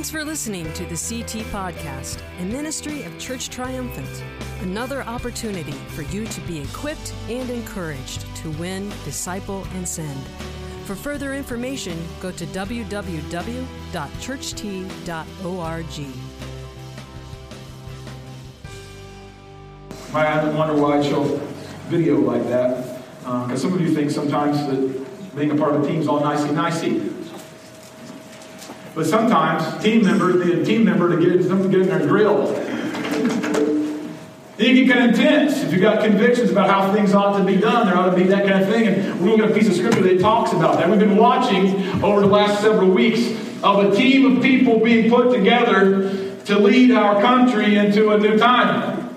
Thanks for listening to the CT Podcast, a ministry of Church Triumphant. Another opportunity for you to be equipped and encouraged to win, disciple, and send. For further information, go to www.churcht.org. Have wonder why I show video like that. Because uh, some of you think sometimes that being a part of a team is all nicey nicey. But sometimes team members need a team member to get, to get in their grill. Then you get kind of intense. If you've got convictions about how things ought to be done, there ought to be that kind of thing. And we're looking at a piece of scripture that talks about that. We've been watching over the last several weeks of a team of people being put together to lead our country into a new time.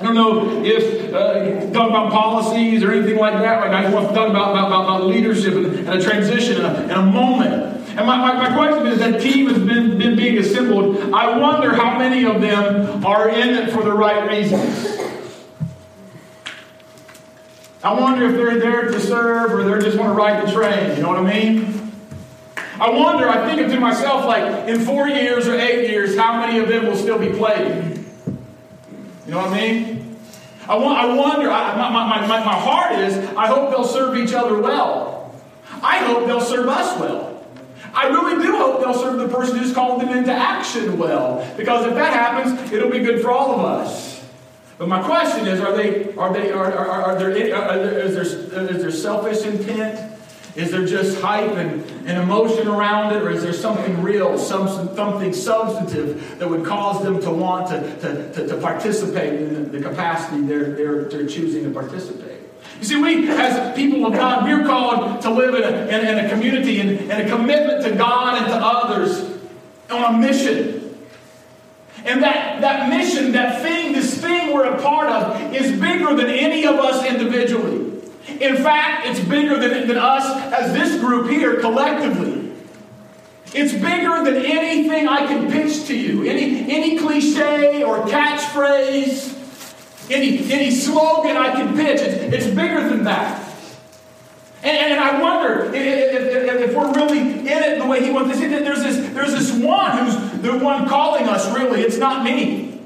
I don't know if uh, talk about policies or anything like that right now. Just want to talk about, about, about leadership and, and, a transition and a, and a moment. And my, my, my, question is that team has been, been being assembled. I wonder how many of them are in it for the right reasons. I wonder if they're there to serve or they just want to ride the train. You know what I mean? I wonder, I think to myself, like, in four years or eight years, how many of them will still be playing? You know what I mean? I, want, I wonder, I, my, my, my, my heart is, I hope they'll serve each other well. I hope they'll serve us well. I really do hope they'll serve the person who's called them into action well. Because if that happens, it'll be good for all of us. But my question is, are they, are they, are, are, are there, are there, is there, is there selfish intent? Is there just hype and, and emotion around it, or is there something real, some, something substantive that would cause them to want to, to, to, to participate in the, the capacity they're, they're, they're choosing to participate? You see, we, as people of God, we're called to live in a, in, in a community and, and a commitment to God and to others on a mission. And that, that mission, that thing, this thing we're a part of, is bigger than any of us individually. In fact, it's bigger than, than us as this group here collectively. It's bigger than anything I can pitch to you. Any, any cliche or catchphrase, any, any slogan I can pitch. It's, it's bigger than that. And, and I wonder if, if, if, we're really in it the way he wants this. There's this, there's this one who's the one calling us, really. It's not me.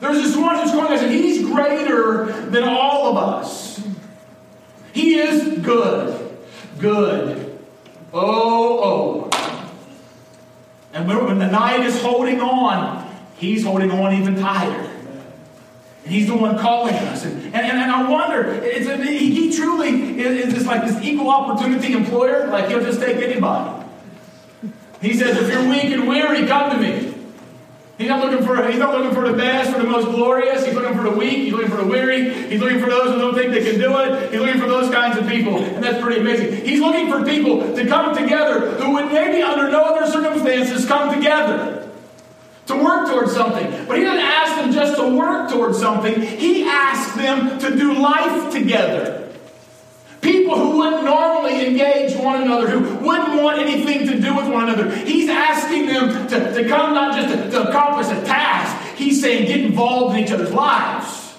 There's this one who's calling us, and he's greater than all of us. He is good. Good. Oh, oh. And when the night is holding on, he's holding on even tighter. And he's the one calling us. And, and, and I wonder, a, he truly is, is like this equal opportunity employer. Like he'll just take anybody. He says, if you're weak and weary, come to me. He's not looking for he's not looking for the best or the most glorious. He's looking for the weak. He's looking for the weary. He's looking for those who don't think they can do it. He's looking for those kinds of people, and that's pretty amazing. He's looking for people to come together who would maybe under no other circumstances come together to work towards something. But he doesn't ask them just to work towards something. He asks them to do life together. People who wouldn't normally engage one another, who wouldn't want anything to do with one another. He's asking them to, to come not just to, to accomplish a task, he's saying get involved in each other's lives.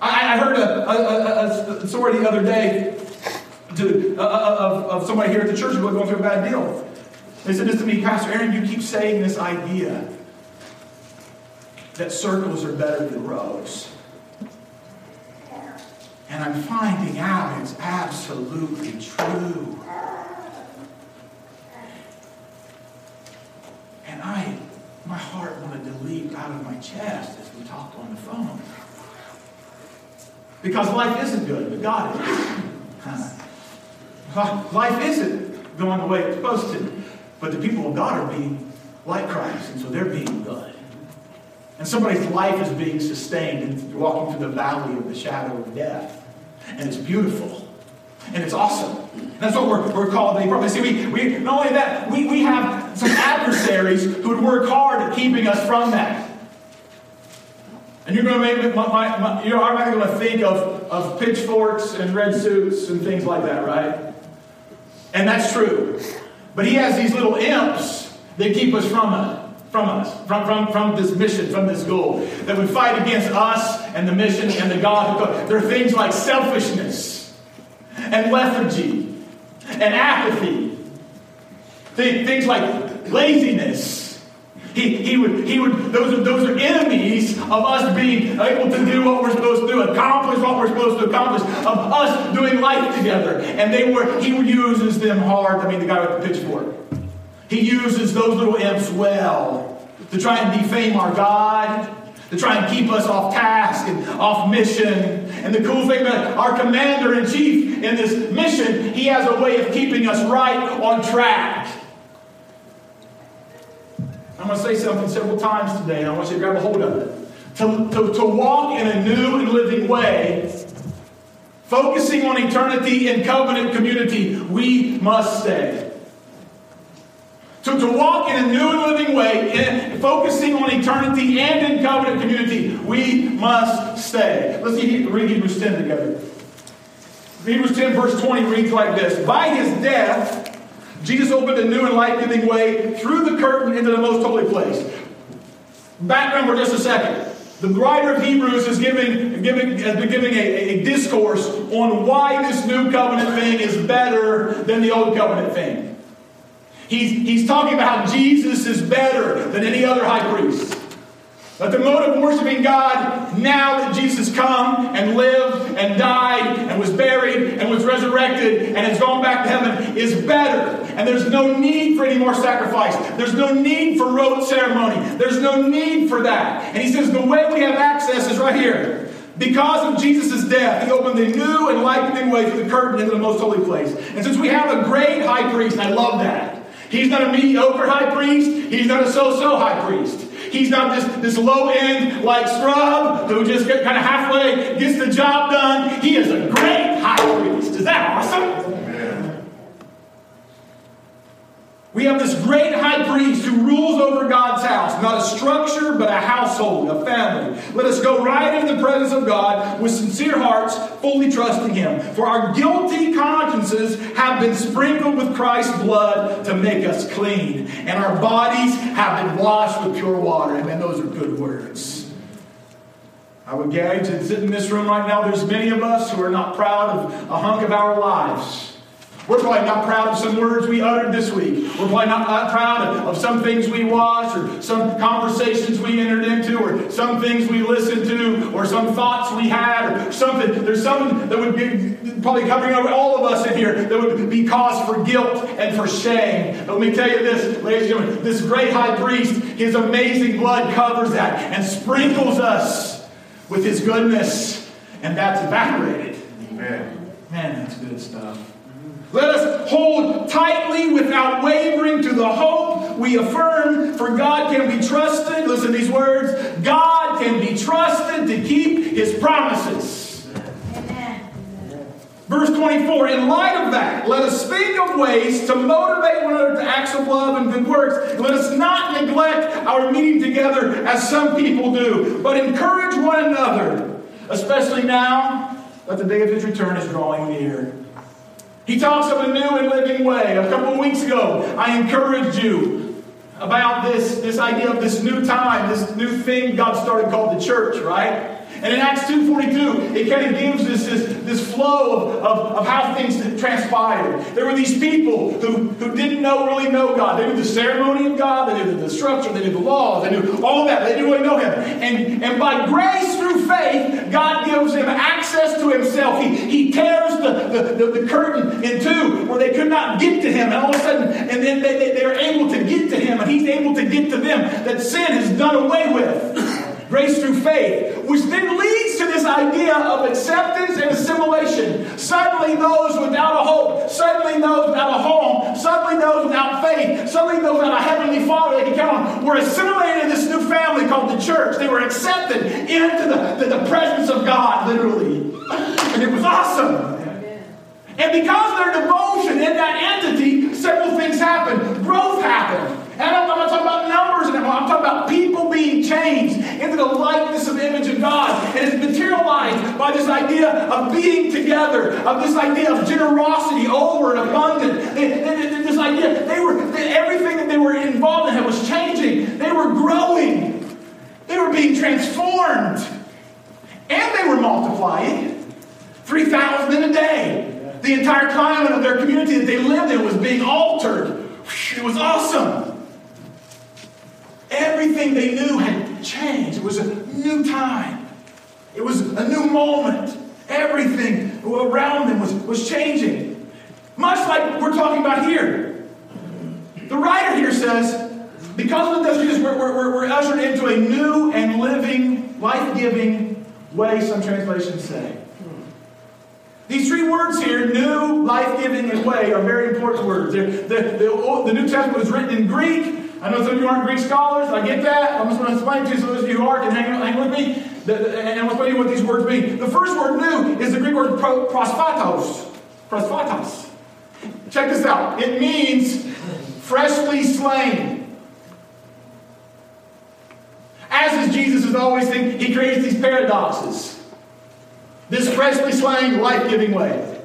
I, I heard a, a, a, a, story the other day to, uh, of, of somebody here at the church who was going through a bad deal. They said this to me, Pastor Aaron, you keep saying this idea that circles are better than rows. And I'm finding out it's absolutely true. And I, my heart wanted to leap out of my chest as we talked on the phone. Because life isn't good, but God is. Life isn't going the way it's supposed to. But the people of God are being like Christ, and so they're being good. And somebody's life is being sustained and walking through the valley of the shadow of death and it's beautiful. And it's awesome. And That's what we're, we're called to be probably. See, we, we, not only that, we, we have some adversaries who would work hard at keeping us from that. And you're going to make my, my, my you're automatically going to think of, of pitchforks and red suits and things like that, right? And that's true. But he has these little imps that keep us from it from us, from, from, from this mission, from this goal. That would fight against us and the mission and the God. There are things like selfishness and lethargy and apathy. Things like laziness. He, he would, he would, those are, those are enemies of us being able to do what we're supposed to do, accomplish what we're supposed to accomplish, of us doing life together. And they were, he uses them hard. I mean, the guy with the pitchfork. He uses those little imps well to try and defame our God, to try and keep us off task and off mission. And the cool thing about our commander in chief in this mission, he has a way of keeping us right on track. I'm going to say something several times today, and I want you to grab a hold of it. To, to, to walk in a new and living way, focusing on eternity in covenant community, we must stay. To, to walk in a new and living way, in, focusing on eternity and in covenant community, we must stay. Let's read Hebrews 10 together. Hebrews 10, verse 20 reads like this By his death, Jesus opened a new and life giving way through the curtain into the most holy place. Background for just a second. The writer of Hebrews is giving, giving, has been giving a, a discourse on why this new covenant thing is better than the old covenant thing. He's, he's talking about how Jesus is better than any other high priest. But the mode of worshiping God now that Jesus come and lived and died and was buried and was resurrected and has gone back to heaven is better. And there's no need for any more sacrifice. There's no need for rote ceremony. There's no need for that. And he says the way we have access is right here. Because of Jesus' death, he opened a new and life-giving way through the curtain into the most holy place. And since we have a great high priest, I love that. He's not a mediocre high priest. He's not a so-so high priest. He's not this, this low end like scrub who just kind of halfway gets the job done. He is a great high priest. Is that awesome? We have this great high priest who rules over God's house, not a structure, but a household, a family. Let us go right into the presence of God with sincere hearts, fully trusting Him. For our guilty consciences have been sprinkled with Christ's blood to make us clean, and our bodies have been washed with pure water. Amen. Those are good words. I would gauge and sit in this room right now, there's many of us who are not proud of a hunk of our lives. We're probably not proud of some words we uttered this week. We're probably not, not proud of, of, some things we watched or some conversations we entered into or some things we listened to or some thoughts we had or something. There's something that would be probably covering over all of us in here that would be cause for guilt and for shame. But let me tell you this, ladies and gentlemen, this great high priest, his amazing blood covers that and sprinkles us with his goodness. And that's evaporated. Amen. Man, that's good stuff. Let us hold tightly without wavering to the hope we affirm, for God can be trusted. Listen to these words God can be trusted to keep his promises. Amen. Verse 24, in light of that, let us think of ways to motivate one another to acts of love and good works. Let us not neglect our meeting together as some people do, but encourage one another, especially now that the day of his return is drawing near. He talks of a new and living way. A couple weeks ago, I encouraged you about this, this idea of this new time, this new thing God started called the church, right? And in Acts 2.42, it kind of gives us this, this flow of, of, of how things transpired. There were these people who, who didn't know really know God. They knew the ceremony of God, they knew the structure, they knew the laws, they knew all that. They didn't really know Him. And, and by grace through faith, God gives them access to Himself. He, he tears the, the, the, the curtain in two where they could not get to Him. And all of a sudden, and then they, they, they're able to get to Him, and He's able to get to them. That sin is done away with grace through faith, which then leads to this idea of acceptance and assimilation. Suddenly, those without a hope, suddenly those without a home, suddenly those without faith, suddenly those without a heavenly Father they can count on, were assimilated in this new family called the church. They were accepted into the, the, the presence of God, literally. And it was awesome. And because of their devotion in that entity, several things happened. Growth happened. And I'm not talking about numbers anymore. I'm talking about people being changed into the likeness of the image of God. And it's materialized by this idea of being together, of this idea of generosity over and abundant. this idea, they were everything that they were involved in was changing. They were growing. They were being transformed. And they were multiplying. 3,000 in a day. The entire climate of their community that they lived in was being altered. It was awesome. Everything they knew had changed. It was a new time. It was a new moment. Everything around them was, was changing. Much like we're talking about here. The writer here says, because of this, we're, we're, we're ushered into a new and living, life giving way, some translations say. These three words here, new, life giving, and way, are very important words. The, the, the, New Testament was written in Greek. I know some of you aren't Greek scholars. I get that. I'm just going to explain to you so those of you who are can hang, hang with me. The, and I'll explain to you what these words mean. The first word, new, is the Greek word pro, prosphatos. Prosphatos. Check this out. It means freshly slain. As is Jesus is always thinking, he creates these paradoxes. This freshly slain, life giving way.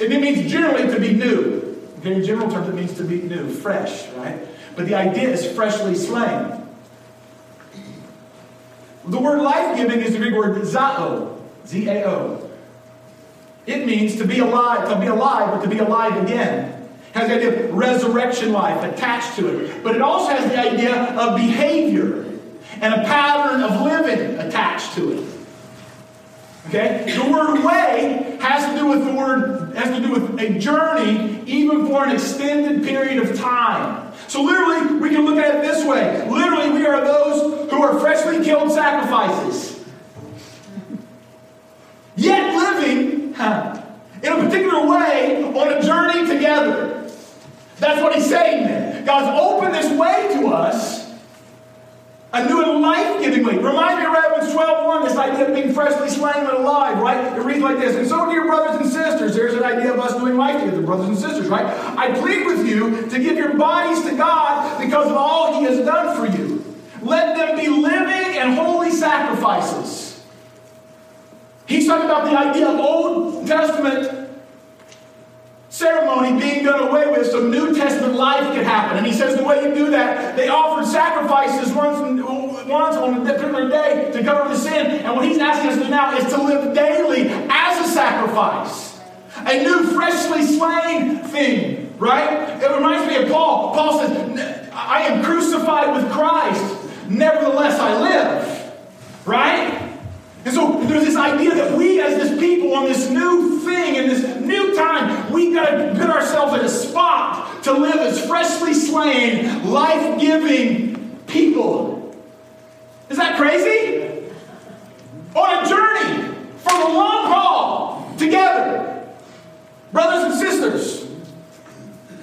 And it means generally to be new. In general terms, it means to be new, fresh, right? But the idea is freshly slain. The word life giving is the Greek word zao, Z A O. It means to be alive, to be alive, but to be alive again. It has the idea of resurrection life attached to it. But it also has the idea of behavior and a pattern of living attached to it. Okay? The word way has to do with the word, has to do with a journey, even for an extended period of time. So literally, we can look at it this way. Literally, we are those who are freshly killed sacrifices. Yet living huh, in a particular way on a journey together. That's what he's saying. God's opened this way to us a new and life-giving way. Remind me of Romans 12.1, this idea of being freshly slain and alive, right? It reads like this. And so, dear brothers and sisters, there's an idea of us doing life together, brothers and sisters, right? I plead with you to give your bodies to God because of all he has done for you. Let them be living and holy sacrifices. He's talking about the idea of Old Testament ceremony being done away with so New Testament life could happen. And he says the way you do that, they offered sacrifices once, once on a particular day to cover the sin. And what he's asking us to do now is to live daily as a sacrifice. A new, freshly slain thing, right? It reminds me of Paul. Paul says, I am crucified with Christ. Nevertheless, I live. Right? And so there's this idea that we, as this people, on this new thing, in this new time, we've got to put ourselves in a spot to live as freshly slain, life giving people. Is that crazy? On a journey for the long haul together. Brothers and sisters.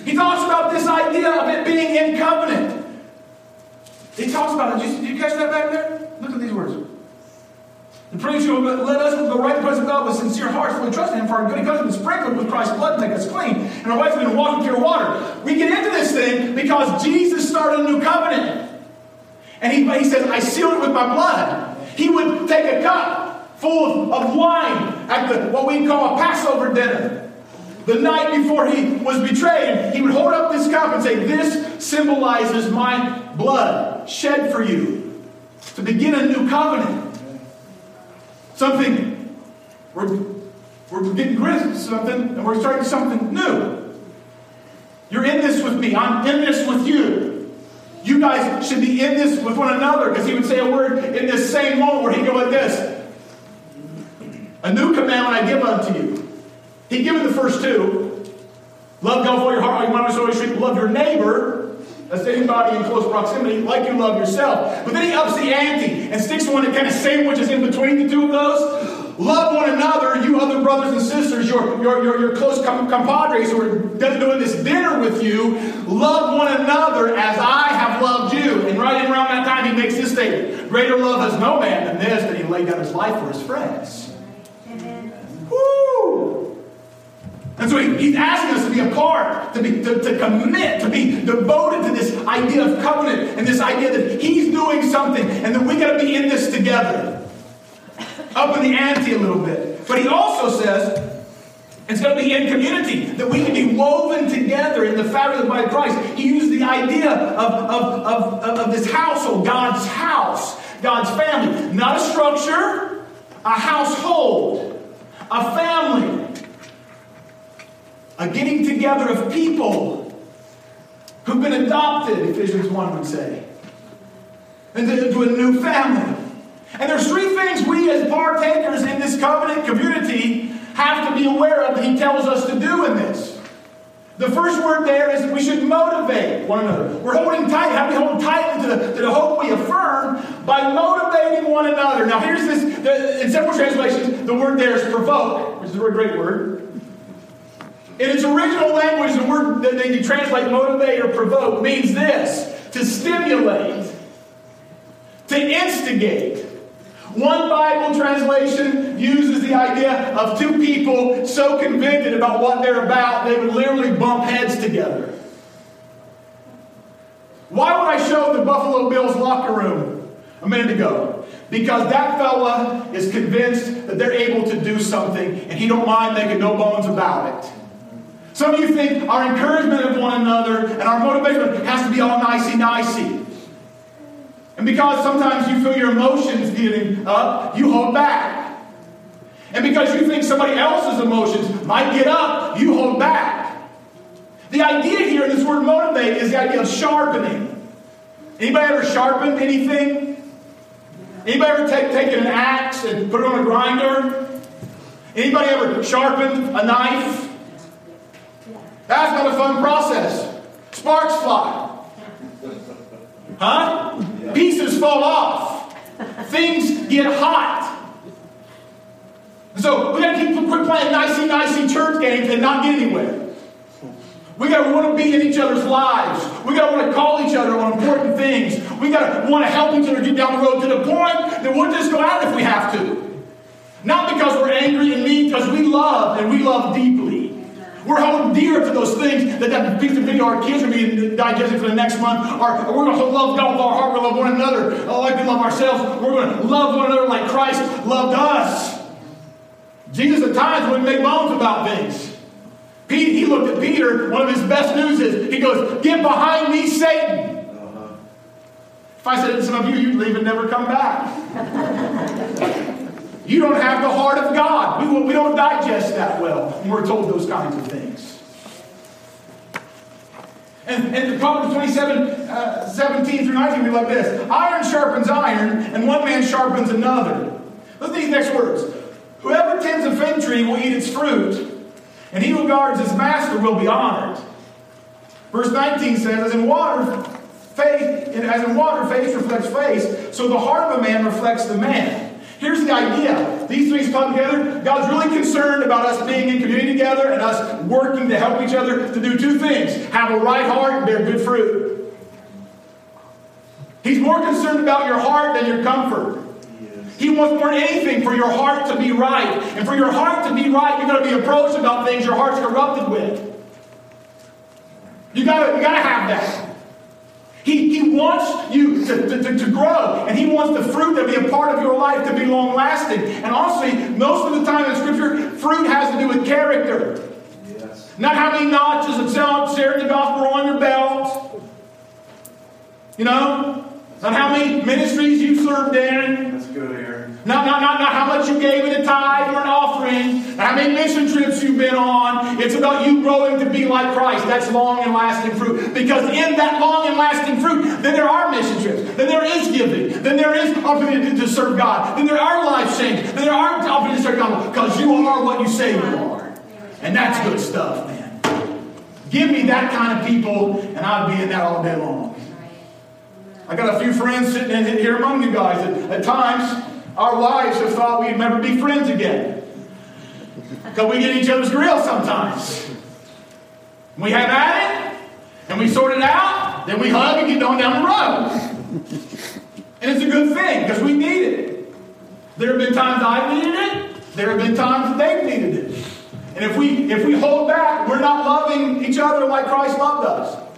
He talks about this idea of it being in covenant. He talks about it. Did you, did you catch that back there? Look at these words. The preacher will let us right to the presence of God with sincere hearts, fully trusting Him for our good. He comes and sprinkled with Christ's blood to make us clean. And our have been walking pure water. We get into this thing because Jesus started a new covenant. And he, he says, I sealed it with my blood. He would take a cup full of, of wine at the what we call a Passover dinner. The night before he was betrayed, he would hold up this cup and say, This symbolizes my blood shed for you to begin a new covenant. Something, we're, we're getting rid of something and we're starting something new. You're in this with me. I'm in this with you. You guys should be in this with one another because he would say a word in this same moment where he'd go like this A new commandment I give unto you. He'd given the first two love God with all your heart, all your mind, soul, your love your neighbor. That's anybody in close proximity, like you love yourself. But then he ups the ante and sticks one that kind of sandwiches in between the two of those. Love one another, you other brothers and sisters, your, your, your, your close compadres who are doing this dinner with you. Love one another as I have loved you. And right around that time, he makes this statement Greater love has no man than this, that he laid down his life for his friends. Amen. Woo! And so he, he's asking us to be a part, to, be, to, to commit, to be devoted to this idea of covenant and this idea that he's doing something and that we got to be in this together. Up in the ante a little bit. But he also says it's going to be in community, that we can be woven together in the fabric of of Christ. He used the idea of, of, of, of, this household, God's house, God's family. Not a structure, a household, a family a getting together of people who've been adopted, Ephesians 1 would say, into, into a new family. And there's three things we as partakers in this covenant community have to be aware of that he tells us to do in this. The first word there is we should motivate one another. We're holding tight. How do we hold tightly to the, to the hope we affirm? By motivating one another. Now, here's this the, in several translations, the word there is provoke, which is a really great word. In its original language, the word that they translate motivate or provoke means this to stimulate, to instigate. One Bible translation uses the idea of two people so convicted about what they're about, they would literally bump heads together. Why would I show the Buffalo Bills locker room a minute ago? Because that fella is convinced that they're able to do something and he don't mind making no bones about it. Some of you think our encouragement of one another and our motivation has to be all nicey nicey. And because sometimes you feel your emotions getting up, you hold back. And because you think somebody else's emotions might get up, you hold back. The idea here in this word motivate is the idea of sharpening. Anybody ever sharpened anything? Anybody ever take, taken an axe and put it on a grinder? Anybody ever sharpened a knife? That's not a fun process. Sparks fly. Huh? Pieces fall off. Things get hot. So we got to keep quit playing nicey nicey church games and not get anywhere. We got to want to be in each other's lives. We got to want to call each other on important things. We got to want to help each other get down the road to the point that we'll just go out if we have to. Not because we're angry and mean, because we love and we love deeply. We're holding dear to those things that that piece of video our kids are being digested for the next month. Or, we're going to love God with our heart. We're going to love one another like we love ourselves. We're going to love one another like Christ loved us. Jesus at times wouldn't make bones about things. Pete, he looked at Peter. One of his best news is he goes, "Get behind me, Satan." Uh-huh. If I said it to some of you, you'd leave and never come back. You don't have the heart of God. We, we don't digest that well when we're told those kinds of things. And, and the Proverbs 27, uh, 17 through 19 read like this Iron sharpens iron, and one man sharpens another. Look at these next words. Whoever tends a fig tree will eat its fruit, and he who guards his master will be honored. Verse 19 says, As in water, faith, as in water, faith reflects faith, so the heart of a man reflects the man. Here's the idea. These things come together. God's really concerned about us being in community together and us working to help each other to do two things have a right heart and bear good fruit. He's more concerned about your heart than your comfort. He wants more than anything for your heart to be right. And for your heart to be right, you're going to be approached about things your heart's corrupted with. You gotta, you gotta have that. He, he wants you to, to, to, grow, and He wants the fruit to be a part of your life to be long lasting. And honestly, most of the time in Scripture, fruit has to do with character. Yes. Not how many notches of self sharing the gospel on your belt. You know? Not how many ministries you've served in. Good, Aaron. Not, not, not, not how much you gave in a tithe or an offering, how many mission trips you've been on. It's about you growing to be like Christ. That's long and lasting fruit. Because in that long and lasting fruit, then there are mission trips. Then there is giving. Then there is opportunity to serve God. Then there are life changes. Then there are opportunities to serve God. Because you are what you say you are. And that's good stuff, man. Give me that kind of people, and I'll be in that all day long. I got a few friends sitting in here among you guys at, at times. Our wives have thought we'd never be friends again. Because we get each other's grill sometimes. We have at it, and we sort it out, then we hug and get on down the road. And it's a good thing because we need it. There have been times I've needed it, there have been times that they've needed it. And if we if we hold back, we're not loving each other like Christ loved us.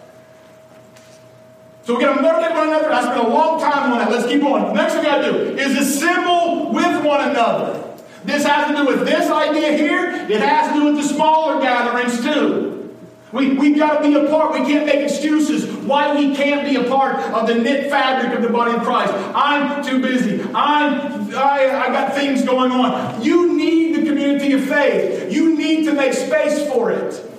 So we're going to motivate one another. I spent a long time on that. Let's keep on. Next thing we got to do is assemble with one another. This has to do with this idea here. It has to do with the smaller gatherings too. We, we've got to be a part. We can't make excuses why we can't be a part of the knit fabric of the body of Christ. I'm too busy. I'm, I, I got things going on. You need the community of faith. You need to make space for it.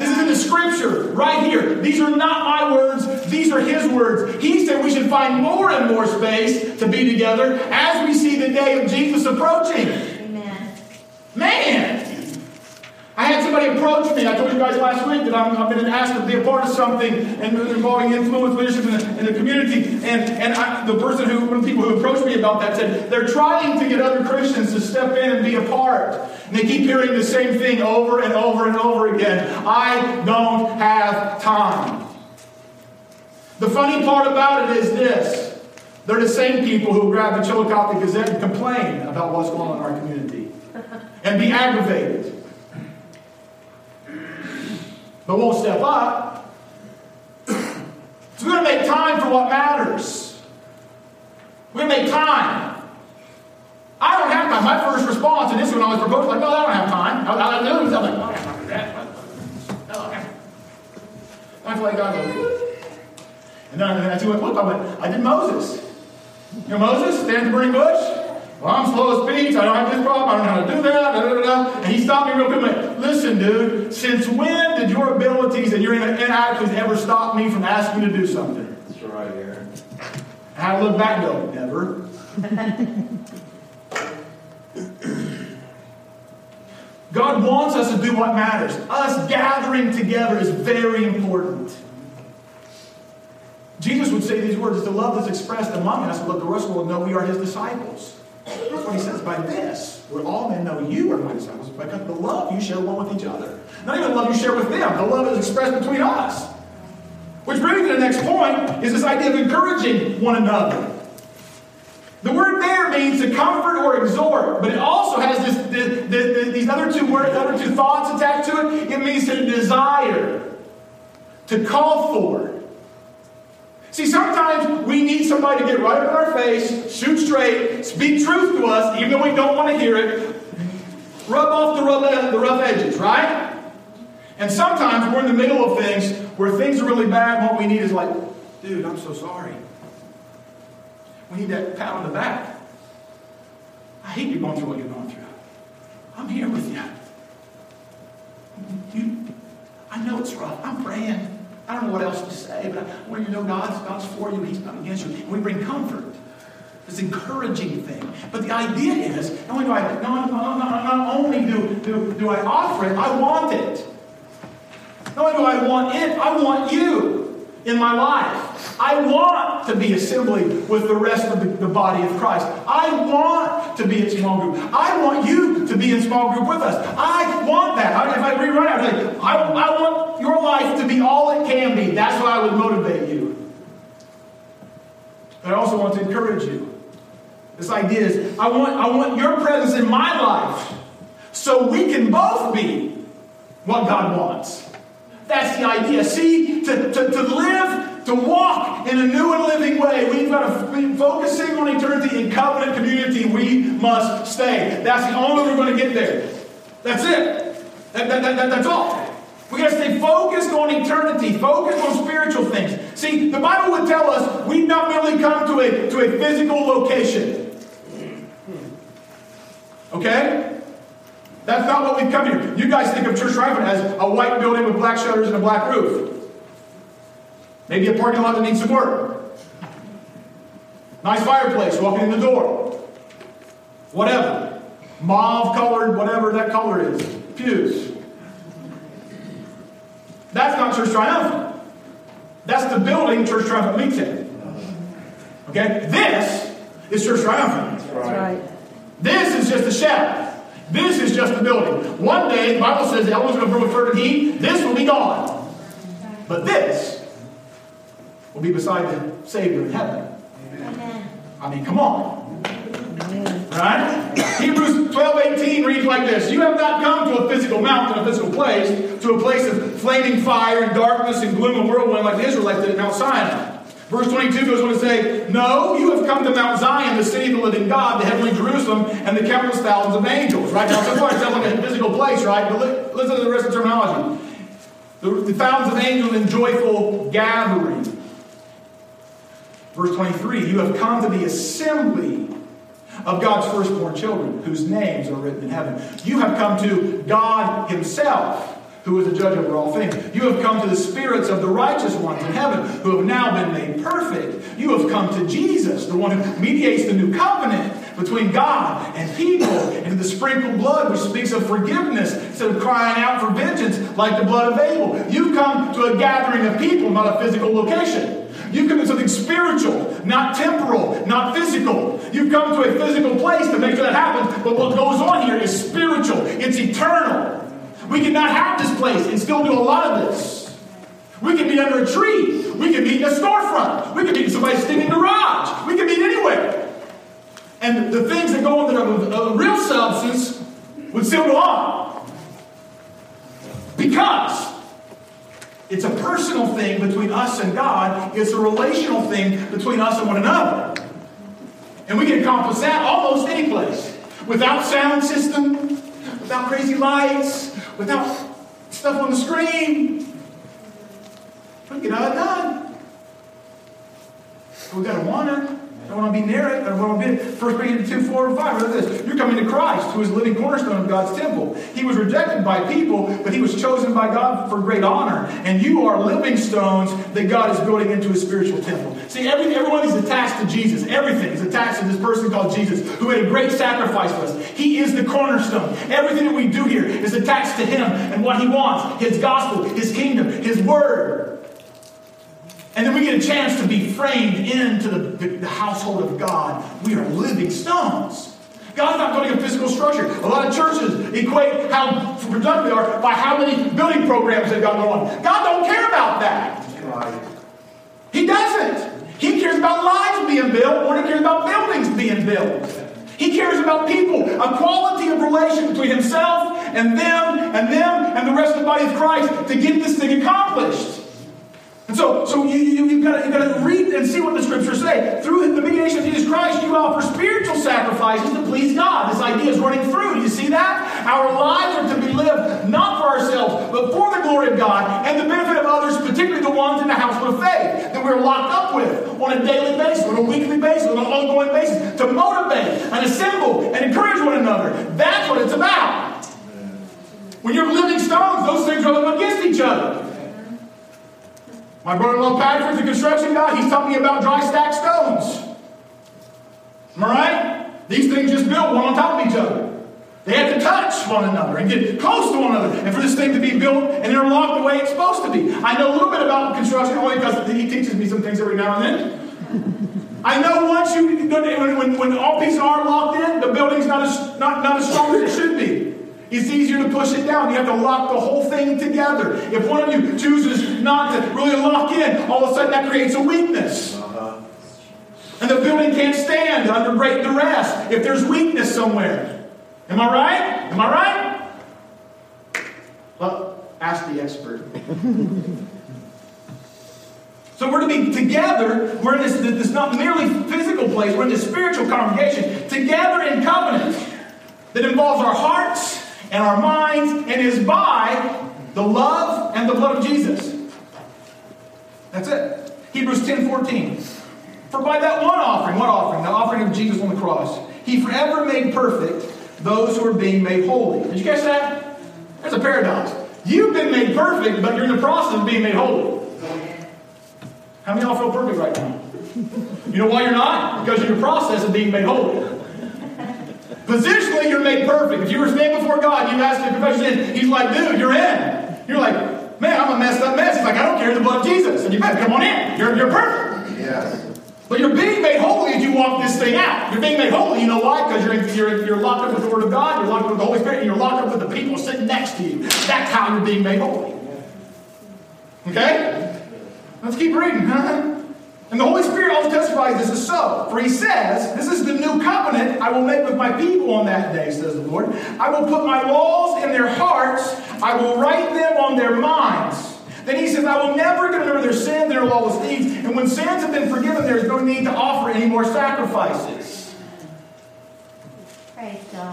This is in the scripture right here. These are not my words, these are his words. He said we should find more and more space to be together as we see the day of Jesus approaching. Amen. Man! I had somebody approach me. I told you guys last week that i have been asked to be a part of something and involving influence leadership in the, in the community. And, and I, the person who, one of the people who approached me about that said they're trying to get other Christians to step in and be a part. And they keep hearing the same thing over and over and over again. I don't have time. The funny part about it is this. They're the same people who grab the Chillicothe Gazette and complain about what's going on in our community and be aggravated but won't step up. so we're going to make time for what matters. We're going to make time. I don't have time. My first response, and this is when I was proposed, like, no, I don't have time. I, I, I. I'm like, I have that. I feel like God goes, and then I, I went, look, I went, I did Moses. You know Moses, stand the burning bush? Well, I'm slow of speech. I don't have this problem. I don't know how to do that. Da, da, da, and he stopped me real quick and went, Listen, dude, since when did your abilities and your inadequacies ever stop me from asking you to do something? That's right, Aaron. And I look back and go, Never. God wants us to do what matters. Us gathering together is very important. Jesus would say these words, it's the love that's expressed among us, let the rest of the world know we are his disciples. That's what he says. By this, will all men know you are my disciples, because the love you share one with each other. Not even the love you share with them, the love is expressed between us. Which brings me to the next point is this idea of encouraging one another. The word there means to comfort or exhort, but it also has this, this, this, these other two words, other two thoughts attached to it. It means to desire, to call for, See, sometimes we need somebody to get right up in our face, shoot straight, speak truth to us, even though we don't want to hear it, rub off the rough, the rough edges, right? And sometimes we're in the middle of things where things are really bad, and what we need is like, dude, I'm so sorry. We need that pat on the back. I hate you going through what you're going through. I'm here with you. you I know it's rough. I'm praying. I don't know what else to say, but I want you to know God's, God's for you. He's not against you. And we bring comfort. This encouraging thing. But the idea is, not only do I, not, not, not, only do, do, do I offer it, I want it. Not only do I want it, I want you in my life. I want to be assembling with the rest of the, the, body of Christ. I want to be in small group. I want you to be in small group with us. I want that. I, if I rewrite it, I, like, I, I want your life to be all it can be. That's what I would motivate you. But I also want to encourage you. This idea is I want, I want your presence in my life so we can both be what God wants. That's the idea. See, to, to, to live, to walk in a new and living way, we've got to be focusing on eternity in covenant community. We must stay. That's the only way we're going to get there. That's it. That, that, that, that's all. We got to stay focused on eternity, focused on spiritual things. See, the Bible would tell us we've not merely come to a, to a physical location. Okay? That's not what we've come here. You guys think of Church Triumphant as a white building with black shutters and a black roof. Maybe a parking lot that needs some work. Nice fireplace, walking in the door. Whatever. Mauve colored, whatever that color is. Pews. That's not Church Triumphant. That's the building Church Triumphant meets in. Okay? This is Church Triumphant. That's right. This is just a shadow. This is just a building. One day, the Bible says the elements will grow with fervent heat. This will be gone. But this will be beside the Savior in heaven. Amen. I mean, come on. Amen. Right? Hebrews 12, 18 reads like this You have not come to a physical mountain, a physical place, to a place of flaming fire and darkness and gloom and whirlwind like the Israelites did at Mount Sinai. Verse 22 goes on to say, No, you have come to Mount Zion, the city of the living God, the heavenly Jerusalem, and the countless thousands of angels. Right now, so far it sounds like a physical place, right? But listen to the rest of the terminology. The, the thousands of angels in joyful gathering. Verse 23, you have come to the assembly of God's firstborn children, whose names are written in heaven. You have come to God Himself who is the judge over all things. You have come to the spirits of the righteous ones in heaven who have now been made perfect. You have come to Jesus, the one who mediates the new covenant between God and people, and the sprinkled blood, which speaks of forgiveness instead of crying out for vengeance like the blood of Abel. You've come to a gathering of people, not a physical location. You've come to something spiritual, not temporal, not physical. You've come to a physical place to make sure that happens, but what goes on here is spiritual, it's eternal. We cannot have this place and still do a lot of this. We can be under a tree. We can be in a storefront. We can be in somebody's stinking garage. We can meet anywhere. And the things that go on that are of real substance would still go on. Because it's a personal thing between us and God, it's a relational thing between us and one another. And we can accomplish that almost any place. Without sound system, without crazy lights, without stuff on the screen. We get all done. we got to want it. I want to be near it. I want to be First Peter 2, 4, and 5. Look at this. You're coming to Christ, who is the living cornerstone of God's temple. He was rejected by people, but he was chosen by God for great honor. And you are living stones that God is building into his spiritual temple. See, every, everyone is attached to Jesus. Everything is attached to this person called Jesus, who made a great sacrifice for us. He is the cornerstone. Everything that we do here is attached to him and what he wants his gospel, his kingdom, his word. And then we get a chance to be framed into the, the, the household of God. We are living stones. God's not building a physical structure. A lot of churches equate how productive they are by how many building programs they've got going on. God don't care about that. He doesn't. He cares about lives being built more than he cares about buildings being built. He cares about people, a quality of relation between himself and them and them and the rest of the body of Christ to get this thing accomplished. And so, so you, you, you've got you to read and see what the scriptures say. Through the mediation of Jesus Christ, you offer spiritual sacrifices to please God. This idea is running through. Do you see that? Our lives are to be lived not for ourselves, but for the glory of God and the benefit of others, particularly the ones in the household of faith that we're locked up with on a daily basis, on a weekly basis, on an ongoing basis, to motivate and assemble and encourage one another. That's what it's about. When you're living stones, those things are up against each other. My brother-in-law Patrick's a construction guy. He's talking about dry stack stones. Am I right? These things just built one on top of each other. They have to touch one another and get close to one another, and for this thing to be built and interlocked the way it's supposed to be. I know a little bit about construction only because he teaches me some things every now and then. I know once you when, when, when all pieces are locked in, the building's not as not, not as strong as it should be. It's easier to push it down. You have to lock the whole thing together. If one of you chooses not to really lock in, all of a sudden that creates a weakness. Uh-huh. And the building can't stand under great duress if there's weakness somewhere. Am I right? Am I right? Well, ask the expert. So we're to be together. We're in this, this not merely physical place, we're in this spiritual congregation, together in covenant that involves our hearts, and our minds and is by the love and the blood of Jesus. That's it. Hebrews 10 14. For by that one offering, what offering? The offering of Jesus on the cross, he forever made perfect those who are being made holy. Did you catch that? There's a paradox. You've been made perfect, but you're in the process of being made holy. How many of y'all feel perfect right now? You know why you're not? Because you're in the process of being made holy. Positionally, you're made perfect. If you were standing before God, you asked him to confess sin, he's like, dude, you're in. You're like, man, I'm a messed up mess. He's like, I don't care the blood of Jesus. And you better come on in. You're, you're perfect. Yes. But you're being made holy as you walk this thing out. You're being made holy. You know why? Because you're, you're, you're locked up with the Word of God, you're locked up with the Holy Spirit, and you're locked up with the people sitting next to you. That's how you're being made holy. Okay? Let's keep reading. And the Holy Spirit also testifies this is so. For he says, This is the new covenant I will make with my people on that day, says the Lord. I will put my laws in their hearts, I will write them on their minds. Then he says, I will never remember their sin, their lawless deeds. And when sins have been forgiven, there is no need to offer any more sacrifices.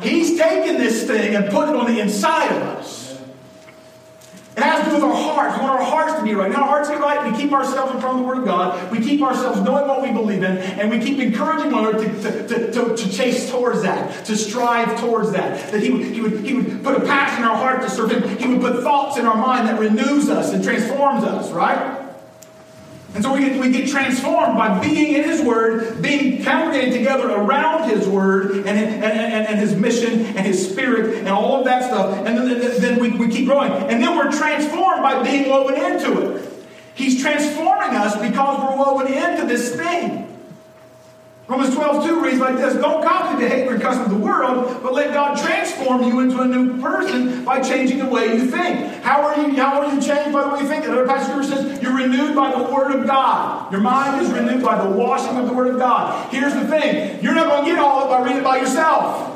He's taken this thing and put it on the inside of us. It has to do with our hearts. We want our hearts to be right. Now, our hearts get right, we keep ourselves in front of the Word of God. We keep ourselves knowing what we believe in, and we keep encouraging one another to, to, to, to, chase towards that, to strive towards that. That he would, he, would, he would put a passion in our heart to serve Him. He would put thoughts in our mind that renews us and transforms us, right? And so we get, we get transformed by being in His Word, being congregated together around His Word and, and, and, and His mission and His Spirit and all of that stuff. And then, then we, we keep growing. And then we're transformed by being woven into it. He's transforming us because we're woven into this thing. Romans 12, 2 reads like this Don't copy the behavior and custom of the world, but let God transform you into a new person by changing the way you think. How are you, how are you changed by the way you think? Another passage says you're renewed by the Word of God. Your mind is renewed by the washing of the Word of God. Here's the thing you're not going to get all of it by reading it by yourself.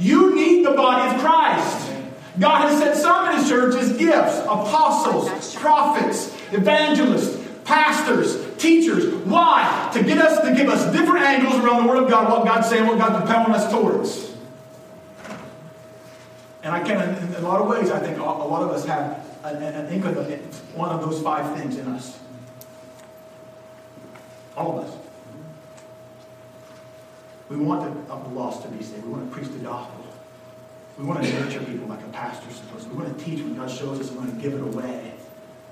You need the body of Christ. God has sent some in His church as gifts apostles, prophets, evangelists, pastors, teachers. Why? To get us to give us different angles around the Word of God, what God's saying, what God's propelling us towards. And I can, in a lot of ways, I think a lot of us have an, an inkling of one of those five things in us. All of us. We want the, lost to be saved. We want to preach the gospel. We want to nurture people like a pastor's supposed to. We want to teach when God shows us we want to give it away.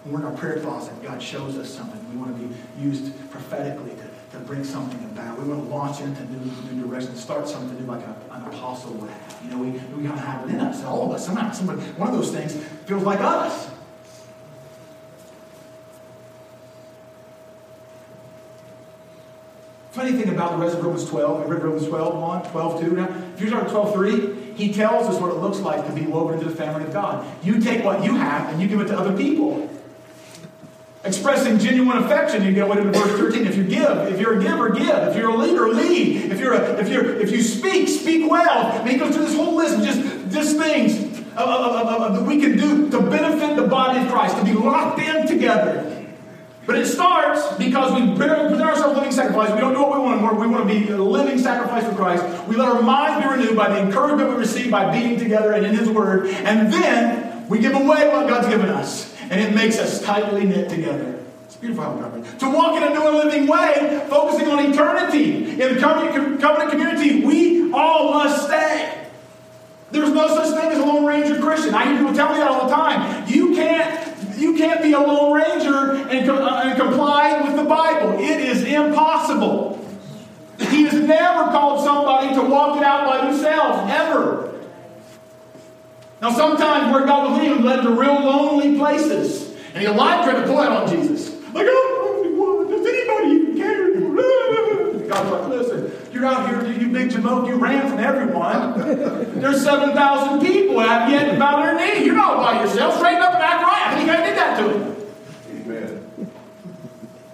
When we're in our prayer closet, God shows us something. We want to be used prophetically to, to bring something about. We want to launch into new, new direction, start something new like a, an apostle would have. You know, we, we got to have it in us. All of us, somehow, somebody, one of those things feels like us. Funny thing about the rest of Romans 12, I read Romans 12, 1, 12, 2. Now, if you start 12, 3, he tells us what it looks like to be woven into the family of God. You take what you have and you give it to other people. Expressing genuine affection, you get go into verse 13. If you give, if you're a giver, give. If you're a leader, lead. If you're a, if you're if you speak, speak well. Mean, he goes through this whole list of just, just things uh, uh, uh, that we can do to benefit the body of Christ, to be locked in together. But it starts because we present ourselves living sacrifice. We don't do what we want anymore. We want to be a living sacrifice for Christ. We let our minds be renewed by the encouragement we receive by being together and in His Word. And then we give away what God's given us and it makes us tightly knit together. It's beautiful how To walk in a new and living way, focusing on eternity. In the covenant community, we all must stay. There's no such thing as a Lone Ranger Christian. I hear people tell me that all the time. You can't, you can't be a Lone Ranger and, uh, and comply with the Bible. It is impossible. He has never called somebody to walk it out by themselves, ever. Now, sometimes where God will lead him led to real lonely places. And he lied trying to pull out on Jesus. Like, oh, does anybody even care? God's like, listen, you're out here, you big jamoke, you ran from everyone. There's 7,000 people have yet to bow their knee. You're not by yourself. Straighten up and act right. I think I did that to him. Amen.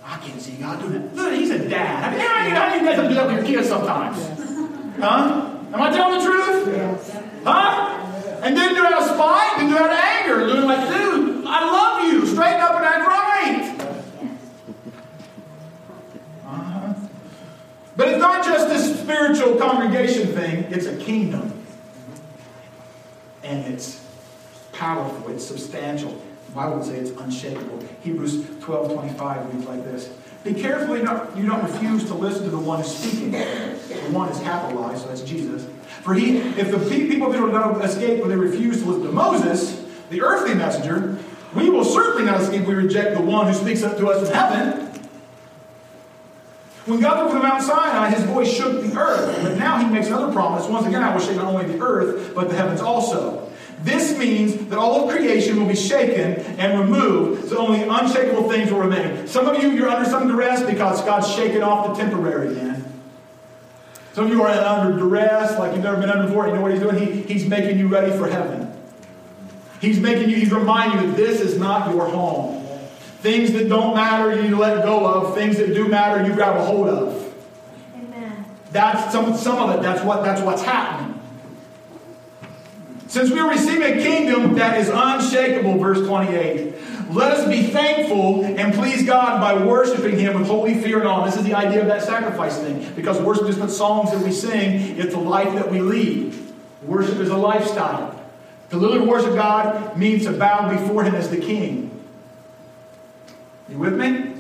I can't see God doing that. Look, he's a dad. I mean, how do you, how do you guys do that with your kids sometimes? Huh? Am I telling the truth? Yes. Huh? And didn't do it out of spite, didn't do it out of anger. Doing like, dude, I love you. Straighten up and act right. Uh-huh. But it's not just this spiritual congregation thing, it's a kingdom. And it's powerful, it's substantial. The Bible would say it's unshakable. Hebrews 12 25 reads like this. Be careful you don't, you don't refuse to listen to the one who's speaking. The one is capitalized, so that's Jesus for he, if the people of Israel don't escape when they refuse to listen to Moses, the earthly messenger, we will certainly not escape if we reject the one who speaks up to us in heaven. When God looked from Mount Sinai, his voice shook the earth. But now he makes another promise. Once again, I will shake not only the earth, but the heavens also. This means that all of creation will be shaken and removed, so only unshakable things will remain. Some of you, you're under some duress because God's shaking off the temporary, man. Some of you are under duress, like you've never been under before. You know what he's doing? He, he's making you ready for heaven. He's making you, he's reminding you that this is not your home. Things that don't matter, you let go of. Things that do matter, you grab a hold of. Amen. That's some, some of it. That's what that's what's happening. Since we are receiving a kingdom that is unshakable, verse 28, let us be thankful and please God by worshiping Him with holy fear and awe. This is the idea of that sacrifice thing. Because worship is not songs that we sing, it's a life that we lead. Worship is a lifestyle. To literally worship God means to bow before Him as the King. You with me?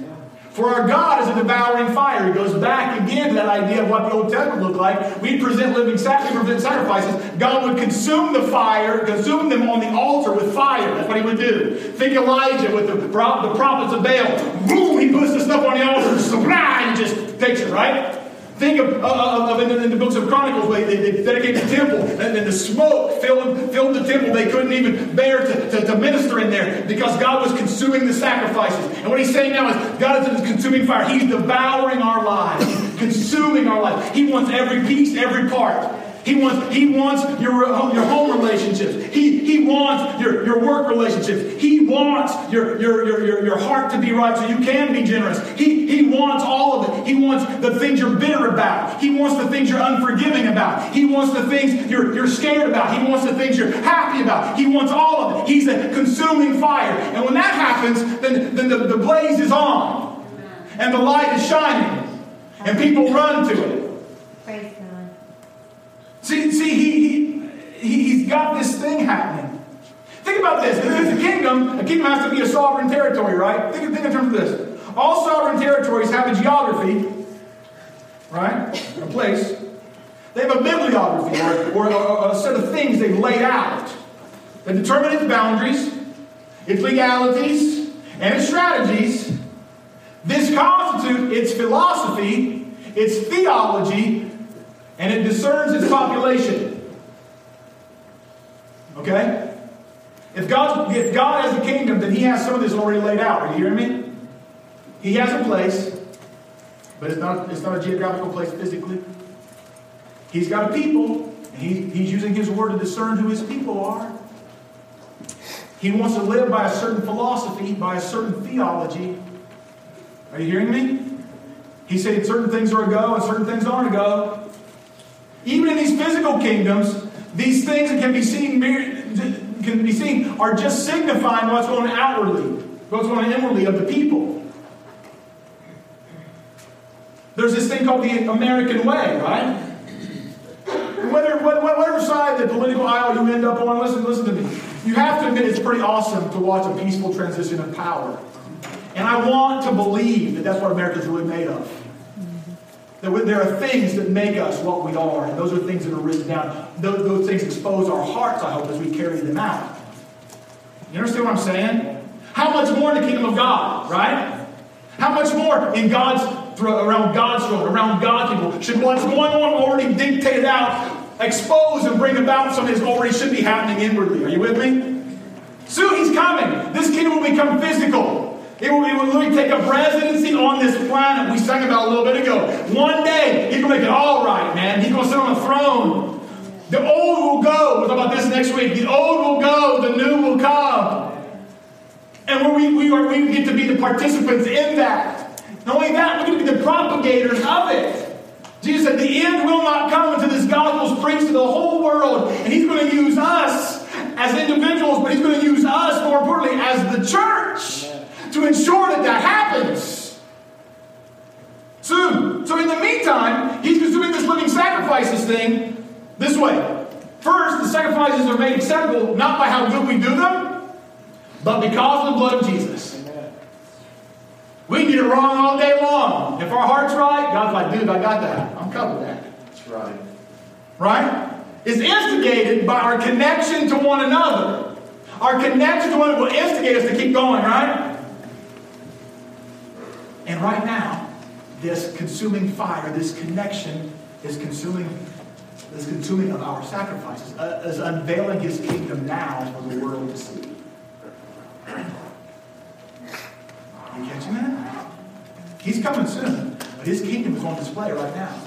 For our God is a devouring fire. He goes back again to that idea of what the Old Testament looked like. We present living sacrifices, sacrifices. God would consume the fire, consume them on the altar with fire. That's what he would do. Think Elijah with the, the prophets of Baal. Boom, he puts the stuff on the altar, and just takes it, right? Think of, uh, uh, of, of in, the, in, the, books of Chronicles where they, they dedicated the temple and then the smoke filled, filled the temple. They couldn't even bear to, to, to, minister in there because God was consuming the sacrifices. And what he's saying now is God is consuming fire. He's devouring our lives, consuming our lives. He wants every piece, every part. He wants, he wants your, your home relationships. He, he wants your, your work relationships. He wants your, your, your, your, heart to be right so you can be generous. He, he wants all of it. He wants the things you're bitter about. He wants the things you're unforgiving about. He wants the things you're, you're scared about. He wants the things you're happy about. He wants all of it. He's a consuming fire. And when that happens, then, then the, the blaze is on. And the light is shining. And people run to it. See, see he, he, he's got this thing happening. Think about this. It's a kingdom. A kingdom has to be a sovereign territory, right? Think, think in terms of this. All sovereign territories have a geography, right? A place. They have a bibliography, or, or a, a set of things they've laid out that determine its boundaries, its legalities, and its strategies. This constitutes its philosophy, its theology, and it discerns its population. Okay? If God, if God has a kingdom, then He has some of this already laid out. Are you hearing me? He has a place, but it's not, it's not a geographical place physically. He's got a people, and he, He's using His word to discern who His people are. He wants to live by a certain philosophy, by a certain theology. Are you hearing me? He said certain things are a go and certain things aren't a go. Even in these physical kingdoms, these things that can be seen can be seen are just signifying what's going outwardly, what's going inwardly of the people. There's this thing called the American way, right? Whether, whatever side the political aisle you end up on, listen, listen to me. You have to admit it's pretty awesome to watch a peaceful transition of power. And I want to believe that that's what America's really made of. There are things that make us what we are, and those are things that are written down. Those, those things expose our hearts, I hope, as we carry them out. You understand what I'm saying? How much more in the kingdom of God, right? How much more in God's around God's throne, around God's people, should what's going on already dictated out, expose and bring about something that already should be happening inwardly. Are you with me? Soon he's coming. This kingdom will become physical. It will, it will literally take a presidency on this planet. We sang about a little bit ago. One day, he's going to make it all right, man. He's going to sit on a throne. The old will go. We'll talk about this next week. The old will go, the new will come. And we, we, are, we get to be the participants in that. Not only that, we're going to be the propagators of it. Jesus said, The end will not come until this gospel is preached to the whole world. And he's going to use us as individuals, but he's going to use us, more importantly, as the church to ensure that that happens. Soon. So in the meantime, he's just doing this living sacrifices thing this way. First, the sacrifices are made acceptable not by how good we do them, but because of the blood of Jesus. Amen. We can get it wrong all day long. If our heart's right, God's like, dude, I got that. I'm covered that. That's right. Right? It's instigated by our connection to one another. Our connection to one another will instigate us to keep going, right? And right now, this consuming fire, this connection is consuming this consuming of our sacrifices, uh, is unveiling his kingdom now for the world to see. You catching that? He's coming soon, but his kingdom is on display right now.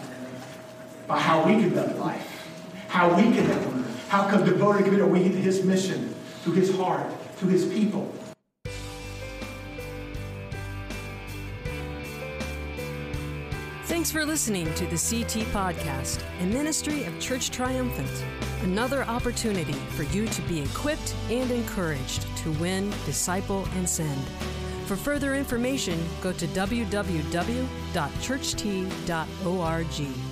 By how we conduct life, how we conduct how devoted committed are we to his mission, to his heart, to his people. Thanks for listening to the CT Podcast, a ministry of Church Triumphant. Another opportunity for you to be equipped and encouraged to win, disciple, and send. For further information, go to www.churcht.org.